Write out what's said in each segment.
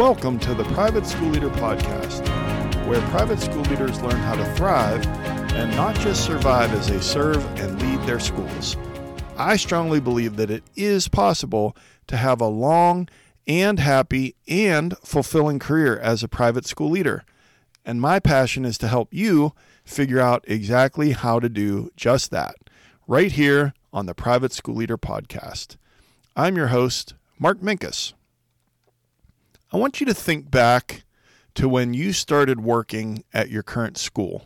Welcome to the Private School Leader Podcast, where private school leaders learn how to thrive and not just survive as they serve and lead their schools. I strongly believe that it is possible to have a long and happy and fulfilling career as a private school leader. And my passion is to help you figure out exactly how to do just that right here on the Private School Leader Podcast. I'm your host, Mark Minkus. I want you to think back to when you started working at your current school.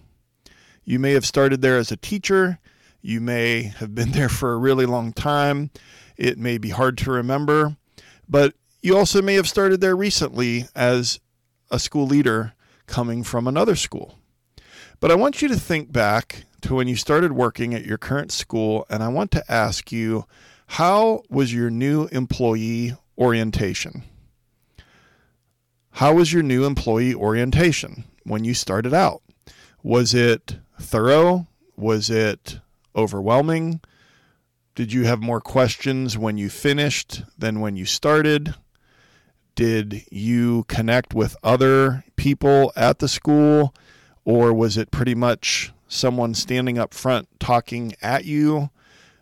You may have started there as a teacher. You may have been there for a really long time. It may be hard to remember, but you also may have started there recently as a school leader coming from another school. But I want you to think back to when you started working at your current school, and I want to ask you how was your new employee orientation? How was your new employee orientation when you started out? Was it thorough? Was it overwhelming? Did you have more questions when you finished than when you started? Did you connect with other people at the school? Or was it pretty much someone standing up front talking at you?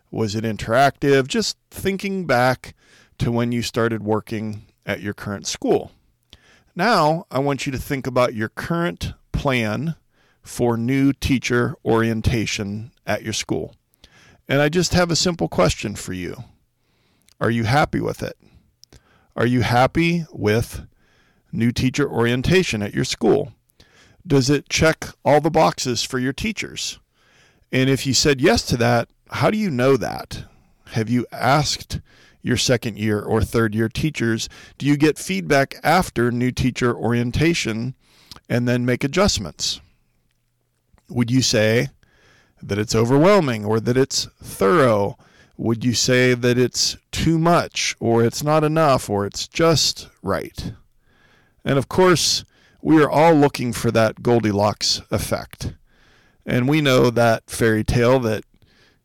Was it interactive? Just thinking back to when you started working at your current school. Now, I want you to think about your current plan for new teacher orientation at your school. And I just have a simple question for you Are you happy with it? Are you happy with new teacher orientation at your school? Does it check all the boxes for your teachers? And if you said yes to that, how do you know that? Have you asked your second year or third year teachers? Do you get feedback after new teacher orientation and then make adjustments? Would you say that it's overwhelming or that it's thorough? Would you say that it's too much or it's not enough or it's just right? And of course, we are all looking for that Goldilocks effect. And we know that fairy tale that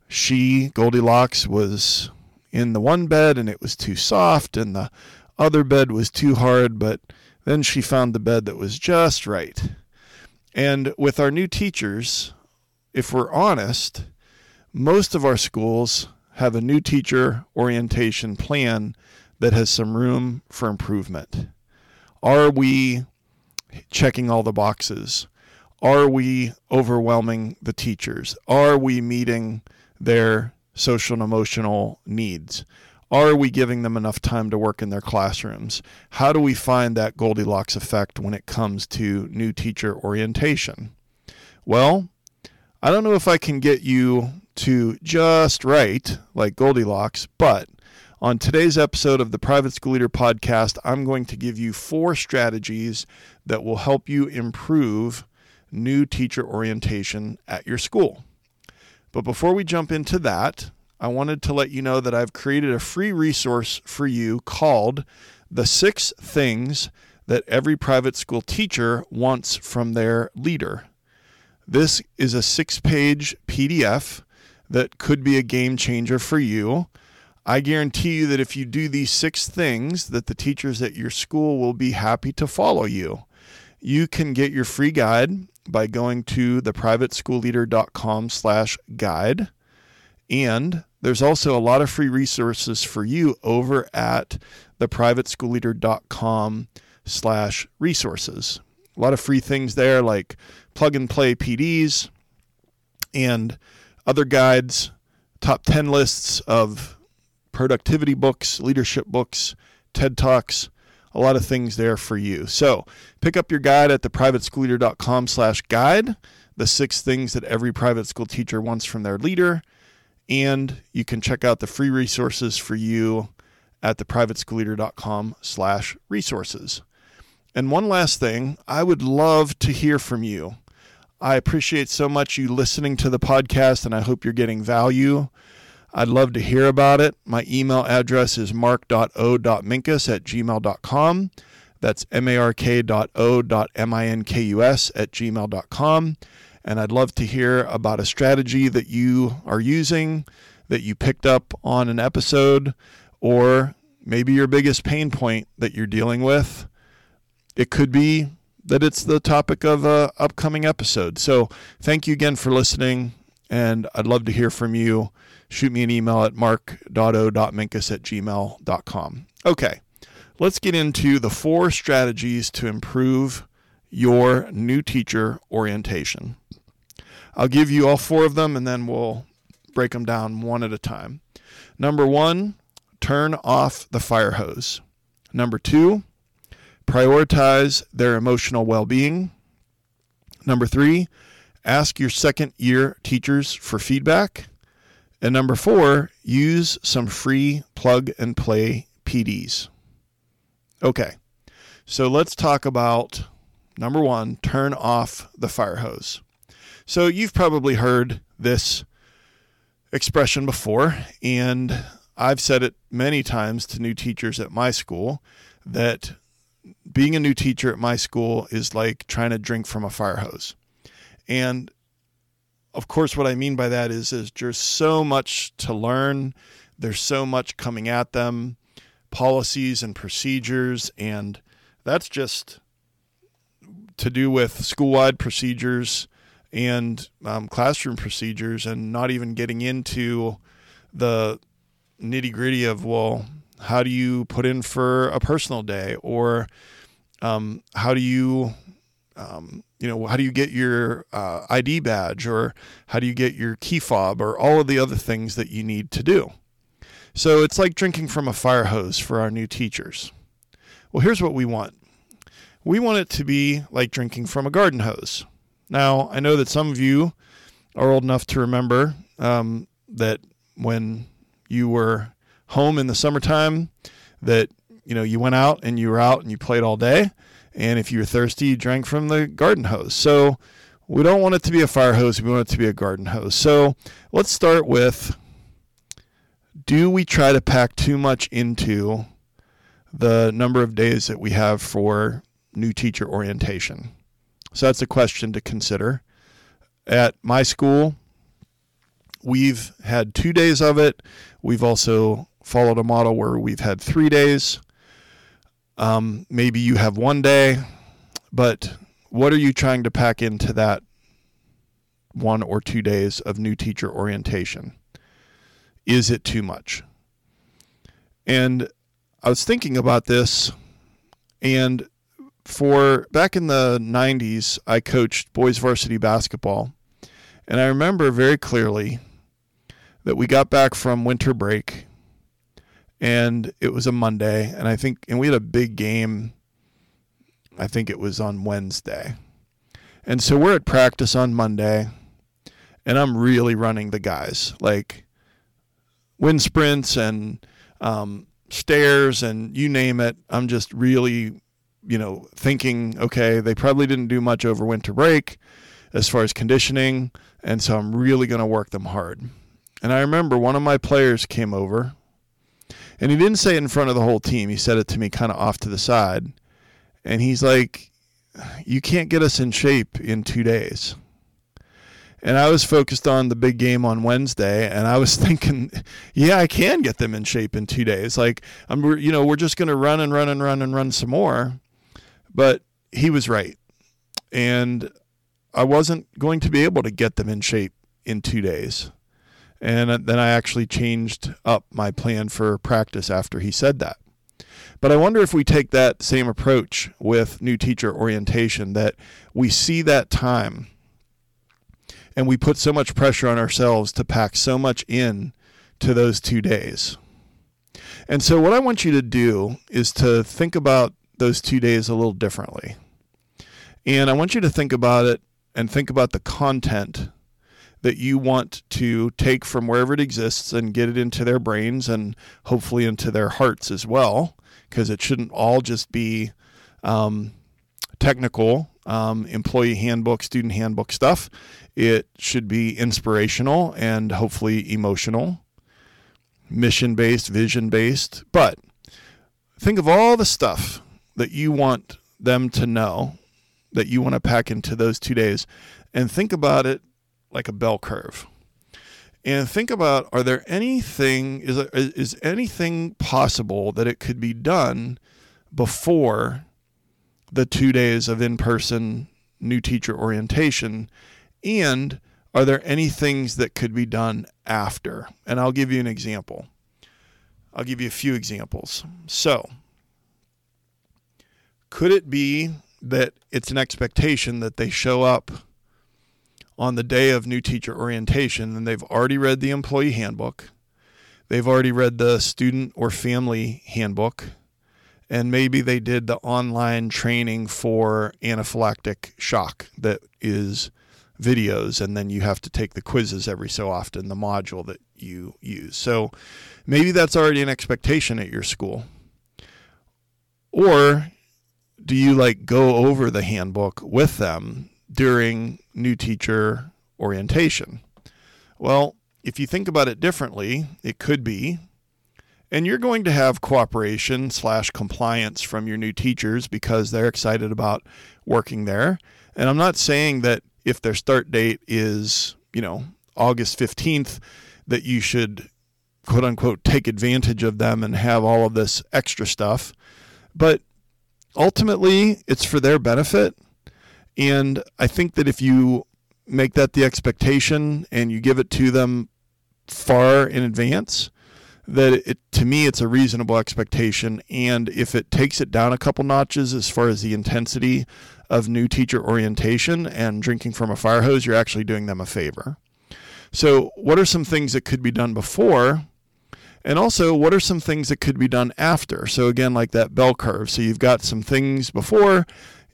she, Goldilocks, was in the one bed and it was too soft, and the other bed was too hard, but then she found the bed that was just right. And with our new teachers, if we're honest, most of our schools have a new teacher orientation plan that has some room for improvement. Are we checking all the boxes? Are we overwhelming the teachers? Are we meeting their social and emotional needs? Are we giving them enough time to work in their classrooms? How do we find that Goldilocks effect when it comes to new teacher orientation? Well, I don't know if I can get you to just right like Goldilocks, but on today's episode of the Private School Leader Podcast, I'm going to give you four strategies that will help you improve new teacher orientation at your school. But before we jump into that, I wanted to let you know that I've created a free resource for you called The Six Things That Every Private School Teacher Wants from Their Leader. This is a six page PDF that could be a game changer for you. I guarantee you that if you do these six things, that the teachers at your school will be happy to follow you. You can get your free guide by going to theprivateschoolleader.com slash guide. And there's also a lot of free resources for you over at theprivateschoolleader.com slash resources. A lot of free things there like plug and play PDs and other guides, top 10 lists of productivity books, leadership books, TED Talks, a lot of things there for you. So pick up your guide at theprivateschoolleader.com slash guide, the six things that every private school teacher wants from their leader. And you can check out the free resources for you at theprivateschoolleader.com slash resources. And one last thing, I would love to hear from you. I appreciate so much you listening to the podcast, and I hope you're getting value. I'd love to hear about it. My email address is mark.o.minkus at gmail.com. That's mark.o.minkus at gmail.com. And I'd love to hear about a strategy that you are using, that you picked up on an episode, or maybe your biggest pain point that you're dealing with. it could be that it's the topic of an upcoming episode. So thank you again for listening, and I'd love to hear from you. Shoot me an email at mark.o.minkus at gmail.com. Okay, let's get into the four strategies to improve your new teacher orientation. I'll give you all four of them and then we'll break them down one at a time. Number one, turn off the fire hose. Number two, prioritize their emotional well being. Number three, ask your second year teachers for feedback. And number four, use some free plug and play PDs. Okay, so let's talk about number one, turn off the fire hose. So you've probably heard this expression before, and I've said it many times to new teachers at my school that being a new teacher at my school is like trying to drink from a fire hose. And of course, what I mean by that is, is there's so much to learn. There's so much coming at them, policies and procedures, and that's just to do with school-wide procedures and um, classroom procedures, and not even getting into the nitty gritty of well, how do you put in for a personal day, or um, how do you um, you know, how do you get your uh, ID badge or how do you get your key fob or all of the other things that you need to do. So it's like drinking from a fire hose for our new teachers. Well, here's what we want we want it to be like drinking from a garden hose. Now, I know that some of you are old enough to remember um, that when you were home in the summertime, that you know you went out and you were out and you played all day and if you were thirsty, you drank from the garden hose. So we don't want it to be a fire hose, we want it to be a garden hose. So let's start with do we try to pack too much into the number of days that we have for new teacher orientation? So that's a question to consider. At my school, we've had two days of it. We've also followed a model where we've had three days. Um, maybe you have one day, but what are you trying to pack into that one or two days of new teacher orientation? Is it too much? And I was thinking about this, and for back in the 90s, I coached boys varsity basketball. And I remember very clearly that we got back from winter break and it was a Monday, and I think, and we had a big game. I think it was on Wednesday, and so we're at practice on Monday, and I'm really running the guys like wind sprints and um, stairs and you name it. I'm just really, you know, thinking, okay, they probably didn't do much over winter break as far as conditioning, and so I'm really going to work them hard. And I remember one of my players came over and he didn't say it in front of the whole team. He said it to me kind of off to the side. And he's like, You can't get us in shape in two days. And I was focused on the big game on Wednesday, and I was thinking, yeah, I can get them in shape in two days. Like I'm, you know, we're just going to run and run and run and run some more. But he was right, and I wasn't going to be able to get them in shape in two days. And then I actually changed up my plan for practice after he said that. But I wonder if we take that same approach with new teacher orientation that we see that time and we put so much pressure on ourselves to pack so much in to those two days. And so, what I want you to do is to think about those two days a little differently. And I want you to think about it and think about the content that you want to take from wherever it exists and get it into their brains and hopefully into their hearts as well, because it shouldn't all just be um, technical um, employee handbook, student handbook stuff. It should be inspirational and hopefully emotional, mission based, vision based. But think of all the stuff that you want them to know that you want to pack into those two days and think about it like a bell curve. And think about are there anything is is anything possible that it could be done before the two days of in person new teacher orientation? And are there any things that could be done after? And I'll give you an example. I'll give you a few examples. So, could it be that it's an expectation that they show up on the day of new teacher orientation and they've already read the employee handbook? They've already read the student or family handbook, and maybe they did the online training for anaphylactic shock that is videos, and then you have to take the quizzes every so often, the module that you use. So maybe that's already an expectation at your school. Or do you like go over the handbook with them during new teacher orientation? Well, if you think about it differently, it could be, and you're going to have cooperation slash compliance from your new teachers because they're excited about working there. And I'm not saying that if their start date is, you know, August 15th, that you should quote unquote take advantage of them and have all of this extra stuff. But ultimately, it's for their benefit. And I think that if you make that the expectation and you give it to them far in advance, that it to me it's a reasonable expectation. And if it takes it down a couple notches as far as the intensity of new teacher orientation and drinking from a fire hose you're actually doing them a favor. So what are some things that could be done before? And also what are some things that could be done after? So again like that bell curve. So you've got some things before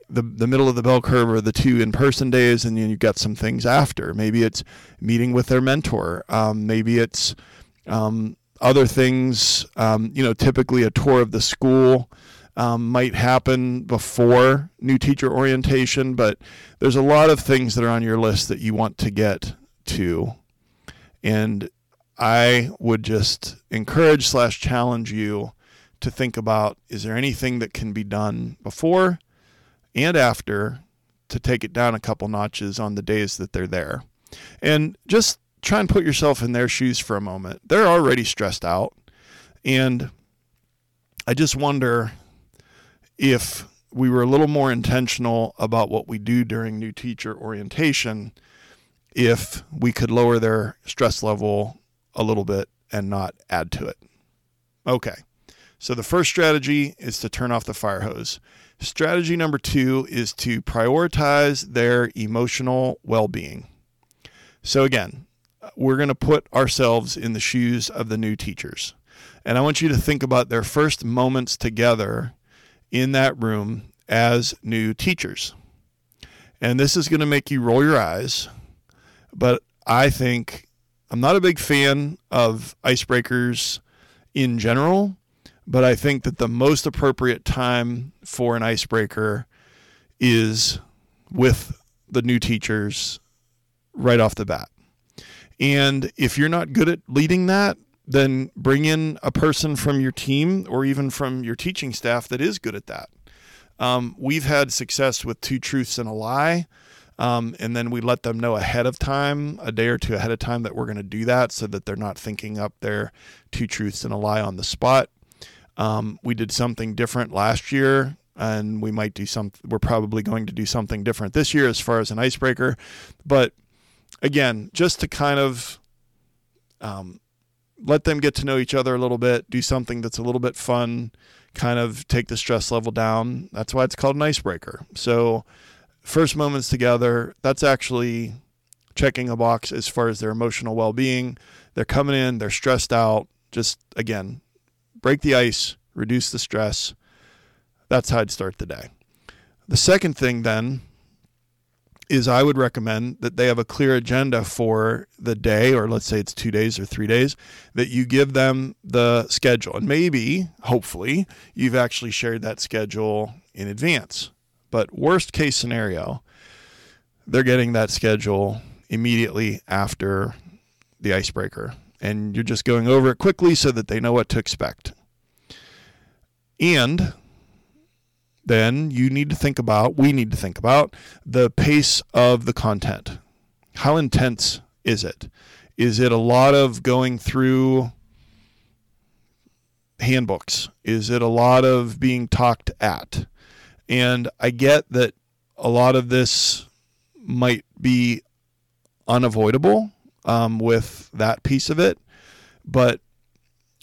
the the middle of the bell curve are the two in person days, and then you've got some things after. Maybe it's meeting with their mentor. Um, maybe it's um, other things. Um, you know, typically a tour of the school um, might happen before new teacher orientation, but there's a lot of things that are on your list that you want to get to, and I would just encourage slash challenge you to think about: is there anything that can be done before? And after to take it down a couple notches on the days that they're there. And just try and put yourself in their shoes for a moment. They're already stressed out. And I just wonder if we were a little more intentional about what we do during new teacher orientation, if we could lower their stress level a little bit and not add to it. Okay. So the first strategy is to turn off the fire hose. Strategy number two is to prioritize their emotional well being. So, again, we're going to put ourselves in the shoes of the new teachers. And I want you to think about their first moments together in that room as new teachers. And this is going to make you roll your eyes, but I think I'm not a big fan of icebreakers in general but I think that the most appropriate time for an icebreaker is with the new teachers right off the bat. And if you're not good at leading that, then bring in a person from your team or even from your teaching staff that is good at that. Um, we've had success with two truths and a lie. Um, and then we let them know ahead of time, a day or two ahead of time, that we're going to do that so that they're not thinking up their two truths and a lie on the spot. Um, we did something different last year, and we might do some. We're probably going to do something different this year as far as an icebreaker. But again, just to kind of um, let them get to know each other a little bit, do something that's a little bit fun, kind of take the stress level down. That's why it's called an icebreaker. So, first moments together, that's actually checking a box as far as their emotional well being. They're coming in, they're stressed out. Just again, break the ice, reduce the stress. That's how I'd start the day. The second thing then is I would recommend that they have a clear agenda for the day, or let's say it's two days or three days, that you give them the schedule. And maybe, hopefully, you've actually shared that schedule in advance. But worst case scenario, they're getting that schedule immediately after the icebreaker and you're just going over it quickly so that they know what to expect. And then you need to think about, we need to think about the pace of the content. How intense is it? Is it a lot of going through handbooks? Is it a lot of being talked at? And I get that a lot of this might be unavoidable um, with that piece of it, but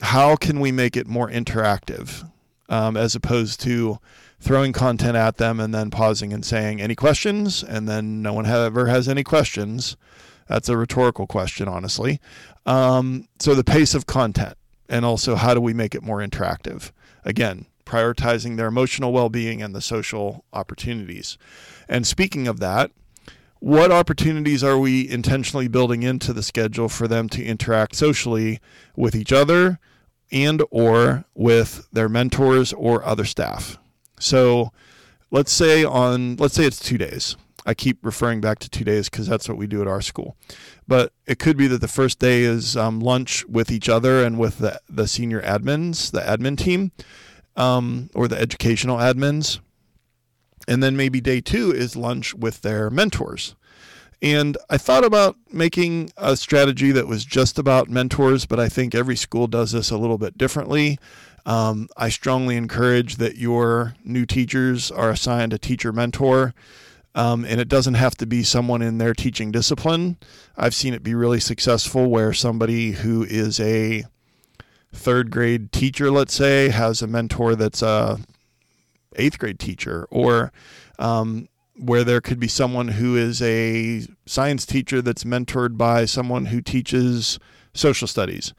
how can we make it more interactive um, as opposed to throwing content at them and then pausing and saying, Any questions? And then no one ever has any questions. That's a rhetorical question, honestly. Um, so the pace of content and also how do we make it more interactive? Again, prioritizing their emotional well being and the social opportunities. And speaking of that, what opportunities are we intentionally building into the schedule for them to interact socially with each other and or with their mentors or other staff? So let's say on let's say it's two days. I keep referring back to two days because that's what we do at our school. But it could be that the first day is um, lunch with each other and with the, the senior admins the admin team um, or the educational admins and then maybe day two is lunch with their mentors. And I thought about making a strategy that was just about mentors, but I think every school does this a little bit differently. Um, I strongly encourage that your new teachers are assigned a teacher mentor. Um, and it doesn't have to be someone in their teaching discipline. I've seen it be really successful where somebody who is a third grade teacher, let's say, has a mentor that's a eighth grade teacher, or um, where there could be someone who is a science teacher that's mentored by someone who teaches social studies.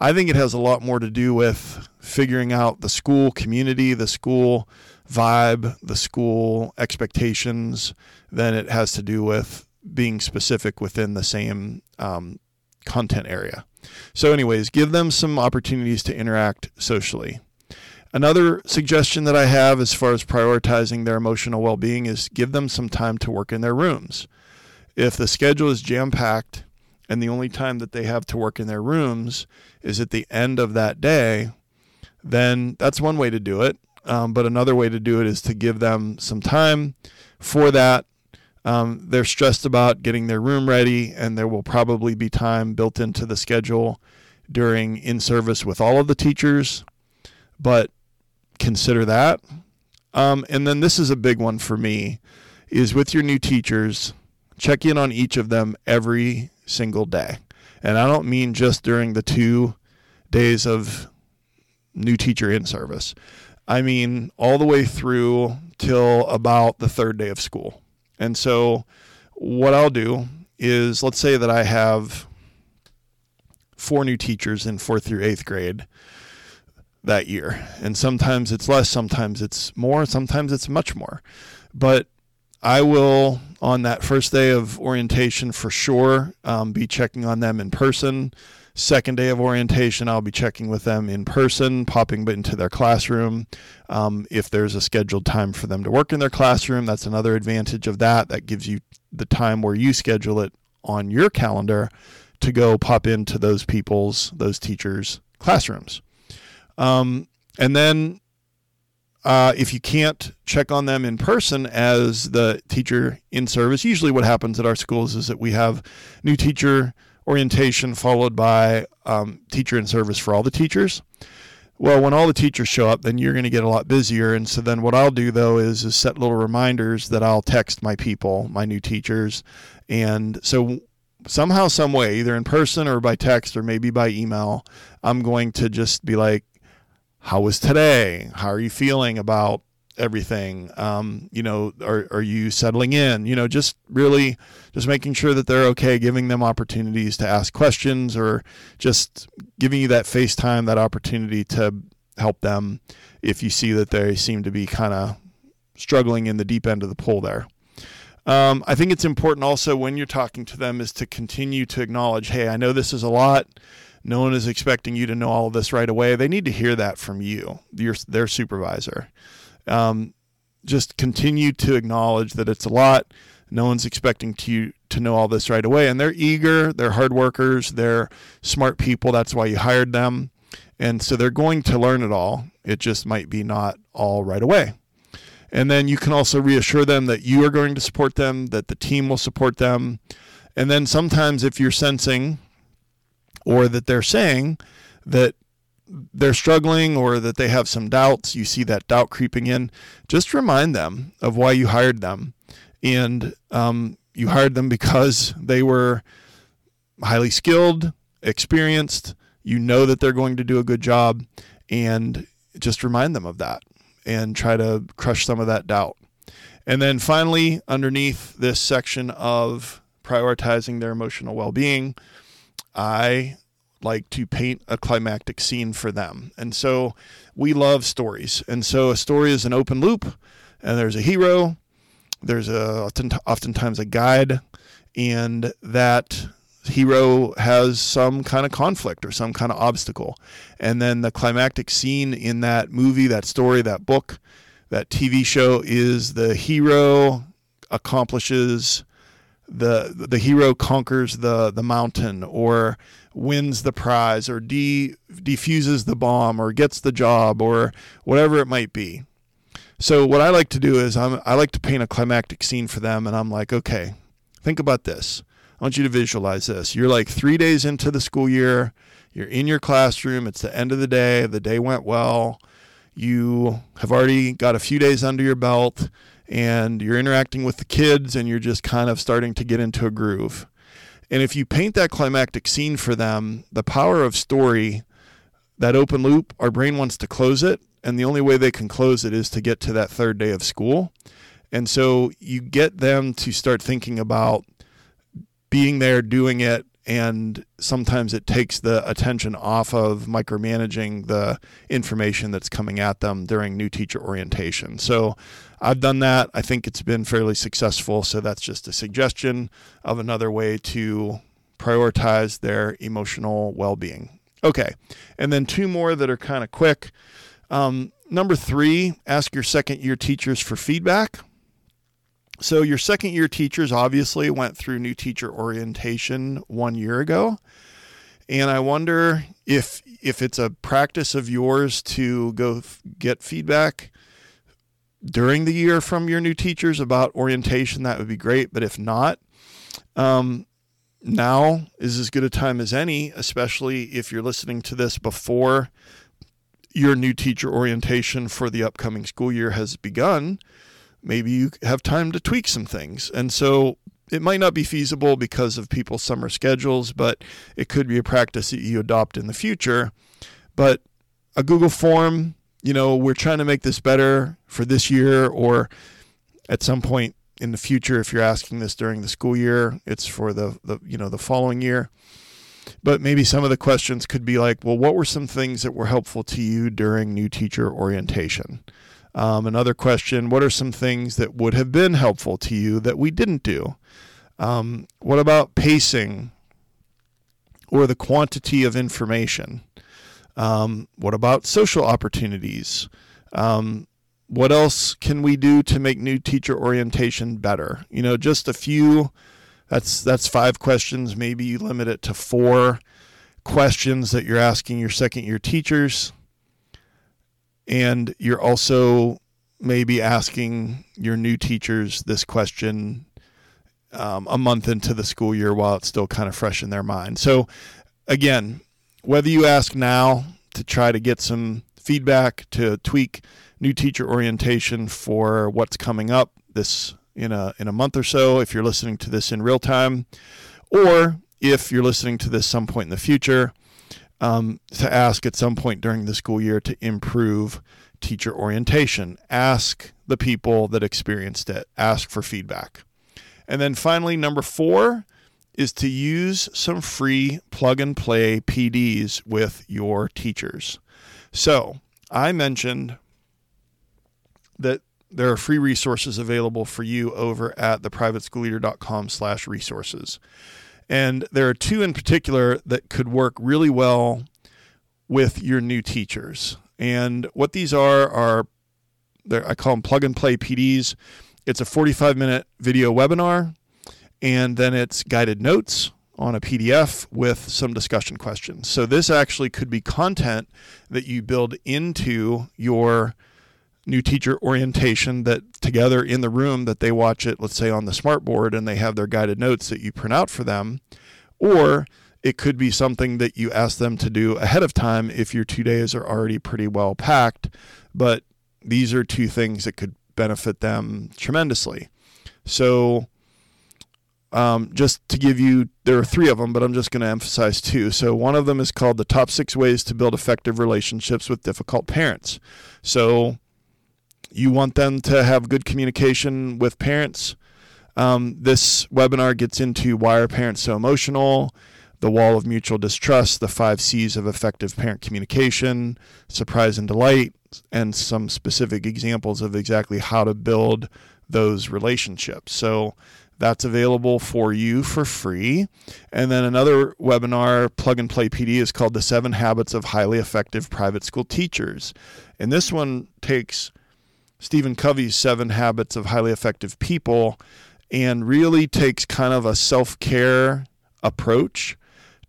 I think it has a lot more to do with figuring out the school community, the school vibe, the school expectations than it has to do with being specific within the same um, content area. So, anyways, give them some opportunities to interact socially. Another suggestion that I have as far as prioritizing their emotional well being is give them some time to work in their rooms. If the schedule is jam packed and the only time that they have to work in their rooms is at the end of that day, then that's one way to do it. Um, but another way to do it is to give them some time for that. Um, they're stressed about getting their room ready, and there will probably be time built into the schedule during in service with all of the teachers. But consider that. Um, and then this is a big one for me is with your new teachers, check in on each of them every single day. And I don't mean just during the two days of new teacher in service. I mean all the way through till about the third day of school. And so what I'll do is let's say that I have four new teachers in fourth through eighth grade that year. And sometimes it's less, sometimes it's more, sometimes it's much more. But I will, on that first day of orientation for sure, um, be checking on them in person. Second day of orientation, I'll be checking with them in person, popping into their classroom. Um, if there's a scheduled time for them to work in their classroom, that's another advantage of that. That gives you the time where you schedule it on your calendar to go pop into those people's, those teachers' classrooms. Um, and then uh, if you can't check on them in person as the teacher in service, usually what happens at our schools is that we have new teacher orientation followed by um, teacher in service for all the teachers. Well, when all the teachers show up, then you're going to get a lot busier. And so then what I'll do though is, is set little reminders that I'll text my people, my new teachers. And so somehow, some way, either in person or by text or maybe by email, I'm going to just be like, how was today? How are you feeling about everything? Um, you know, are, are you settling in? You know, just really just making sure that they're okay, giving them opportunities to ask questions or just giving you that FaceTime, that opportunity to help them if you see that they seem to be kind of struggling in the deep end of the pool there. Um, I think it's important also when you're talking to them is to continue to acknowledge, hey, I know this is a lot no one is expecting you to know all of this right away. They need to hear that from you, your their supervisor. Um, just continue to acknowledge that it's a lot. No one's expecting to to know all this right away, and they're eager. They're hard workers. They're smart people. That's why you hired them, and so they're going to learn it all. It just might be not all right away. And then you can also reassure them that you are going to support them, that the team will support them. And then sometimes if you're sensing or that they're saying that they're struggling or that they have some doubts, you see that doubt creeping in, just remind them of why you hired them. And um, you hired them because they were highly skilled, experienced, you know that they're going to do a good job, and just remind them of that and try to crush some of that doubt. And then finally, underneath this section of prioritizing their emotional well being, I like to paint a climactic scene for them. And so we love stories. And so a story is an open loop, and there's a hero, there's a oftentimes a guide, and that hero has some kind of conflict or some kind of obstacle. And then the climactic scene in that movie, that story, that book, that TV show is the hero accomplishes the the hero conquers the the mountain or wins the prize or de, defuses the bomb or gets the job or whatever it might be. So what I like to do is I'm, I like to paint a climactic scene for them and I'm like, okay, think about this. I want you to visualize this. You're like 3 days into the school year, you're in your classroom, it's the end of the day, the day went well. You have already got a few days under your belt and you're interacting with the kids and you're just kind of starting to get into a groove. And if you paint that climactic scene for them, the power of story, that open loop, our brain wants to close it. And the only way they can close it is to get to that third day of school. And so you get them to start thinking about being there, doing it, and sometimes it takes the attention off of micromanaging the information that's coming at them during new teacher orientation. So I've done that. I think it's been fairly successful. So that's just a suggestion of another way to prioritize their emotional well being. Okay. And then two more that are kind of quick. Um, number three, ask your second year teachers for feedback. So, your second year teachers obviously went through new teacher orientation one year ago. And I wonder if if it's a practice of yours to go f- get feedback during the year from your new teachers about orientation, that would be great. But if not, um, now is as good a time as any, especially if you're listening to this before your new teacher orientation for the upcoming school year has begun maybe you have time to tweak some things. And so it might not be feasible because of people's summer schedules, but it could be a practice that you adopt in the future. But a Google form, you know, we're trying to make this better for this year or at some point in the future if you're asking this during the school year, it's for the, the you know, the following year. But maybe some of the questions could be like, well, what were some things that were helpful to you during new teacher orientation? Um, another question What are some things that would have been helpful to you that we didn't do? Um, what about pacing or the quantity of information? Um, what about social opportunities? Um, what else can we do to make new teacher orientation better? You know, just a few. That's that's five questions. Maybe you limit it to four questions that you're asking your second year teachers and you're also maybe asking your new teachers this question um, a month into the school year while it's still kind of fresh in their mind. So, again, whether you ask now to try to get some feedback to tweak new teacher orientation for what's coming up this in a in a month or so if you're listening to this in real time or if you're listening to this some point in the future um, to ask at some point during the school year to improve teacher orientation. Ask the people that experienced it, ask for feedback. And then finally, number four is to use some free plug and play PDs with your teachers. So I mentioned that there are free resources available for you over at theprivateschoolleader.com slash resources. And there are two in particular that could work really well with your new teachers. And what these are are I call them plug and play PDs. It's a 45 minute video webinar, and then it's guided notes on a PDF with some discussion questions. So this actually could be content that you build into your new teacher orientation that together in the room that they watch it, let's say on the smartboard, and they have their guided notes that you print out for them. Or it could be something that you ask them to do ahead of time if your two days are already pretty well packed. But these are two things that could benefit them tremendously. So, um, just to give you, there are three of them, but I'm just going to emphasize two. So, one of them is called the top six ways to build effective relationships with difficult parents. So, you want them to have good communication with parents. Um, this webinar gets into why are parents so emotional, the wall of mutual distrust, the five C's of effective parent communication, surprise and delight, and some specific examples of exactly how to build those relationships. So that's available for you for free. And then another webinar, Plug and Play PD, is called The Seven Habits of Highly Effective Private School Teachers. And this one takes Stephen Covey's Seven Habits of Highly Effective People and really takes kind of a self care approach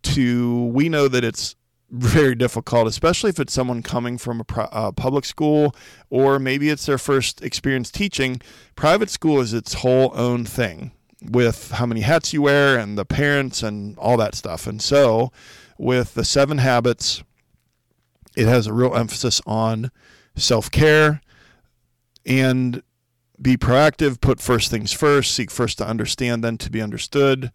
to, we know that it's very difficult, especially if it's someone coming from a uh, public school or maybe it's their first experience teaching. Private school is its whole own thing with how many hats you wear and the parents and all that stuff. And so, with the seven habits, it has a real emphasis on self care and be proactive, put first things first, seek first to understand, then to be understood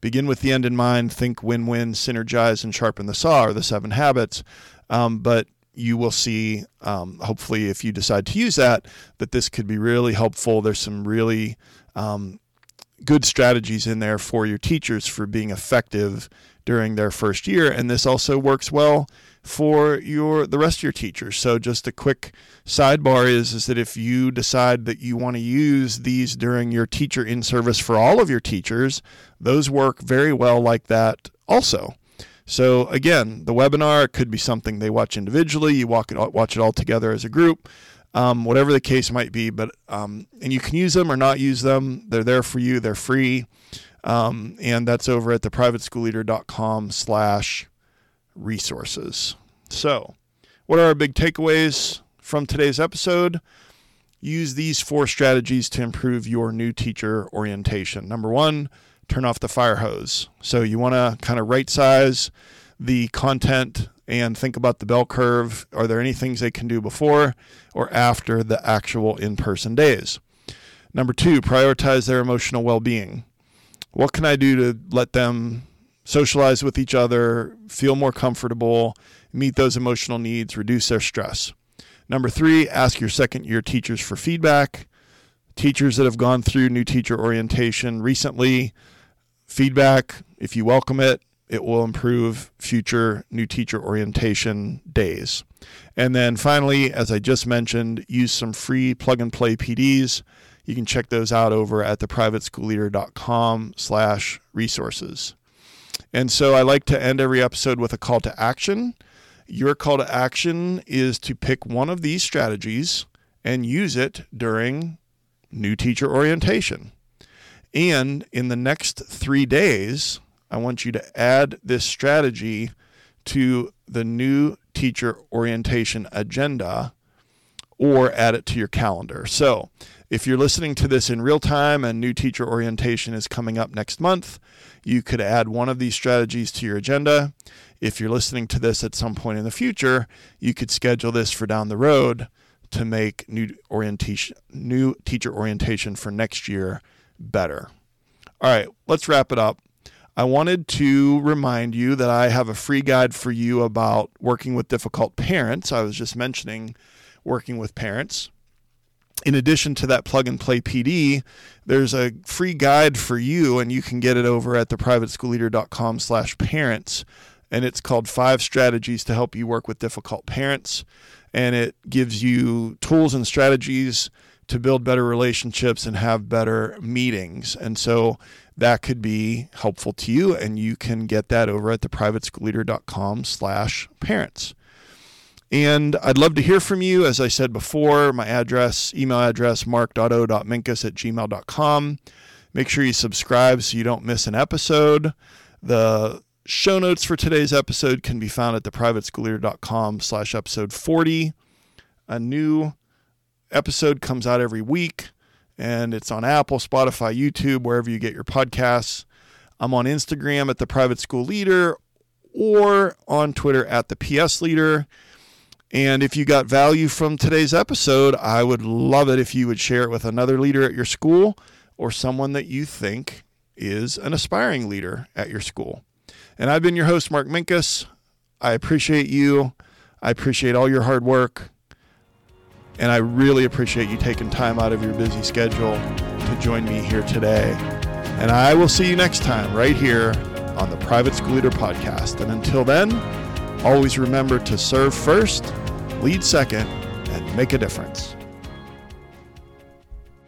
begin with the end in mind, think win win, synergize, and sharpen the saw are the seven habits. Um, but you will see, um, hopefully, if you decide to use that, that this could be really helpful. There's some really um, good strategies in there for your teachers for being effective during their first year. And this also works well for your the rest of your teachers. So just a quick sidebar is is that if you decide that you want to use these during your teacher in service for all of your teachers, those work very well like that also. So again, the webinar could be something they watch individually. You walk it, watch it all together as a group, um, whatever the case might be. But um, and you can use them or not use them. They're there for you. They're free, um, and that's over at theprivateschoolleader.com slash resources. So, what are our big takeaways from today's episode? Use these four strategies to improve your new teacher orientation. Number one, turn off the fire hose. So, you want to kind of right size the content and think about the bell curve. Are there any things they can do before or after the actual in person days? Number two, prioritize their emotional well being. What can I do to let them socialize with each other, feel more comfortable, meet those emotional needs, reduce their stress. Number three, ask your second year teachers for feedback. Teachers that have gone through new teacher orientation recently, feedback, if you welcome it, it will improve future new teacher orientation days. And then finally, as I just mentioned, use some free plug and play PDs. You can check those out over at theprivateschoolleader.com slash resources. And so I like to end every episode with a call to action. Your call to action is to pick one of these strategies and use it during new teacher orientation. And in the next three days, I want you to add this strategy to the new teacher orientation agenda or add it to your calendar. So, if you're listening to this in real time and new teacher orientation is coming up next month, you could add one of these strategies to your agenda. If you're listening to this at some point in the future, you could schedule this for down the road to make new orientation new teacher orientation for next year better. All right, let's wrap it up. I wanted to remind you that I have a free guide for you about working with difficult parents. I was just mentioning working with parents in addition to that plug and play PD, there's a free guide for you, and you can get it over at theprivateschoolleader.com slash parents. And it's called Five Strategies to Help You Work with Difficult Parents. And it gives you tools and strategies to build better relationships and have better meetings. And so that could be helpful to you. And you can get that over at theprivateschoolleader.com slash parents. And I'd love to hear from you. As I said before, my address, email address, mark.o.minkus at gmail.com. Make sure you subscribe so you don't miss an episode. The show notes for today's episode can be found at theprivateschoolleader.com slash episode 40. A new episode comes out every week, and it's on Apple, Spotify, YouTube, wherever you get your podcasts. I'm on Instagram at the Private School Leader or on Twitter at the PS Leader. And if you got value from today's episode, I would love it if you would share it with another leader at your school or someone that you think is an aspiring leader at your school. And I've been your host, Mark Minkus. I appreciate you. I appreciate all your hard work. And I really appreciate you taking time out of your busy schedule to join me here today. And I will see you next time right here on the Private School Leader Podcast. And until then, always remember to serve first, lead second, and make a difference.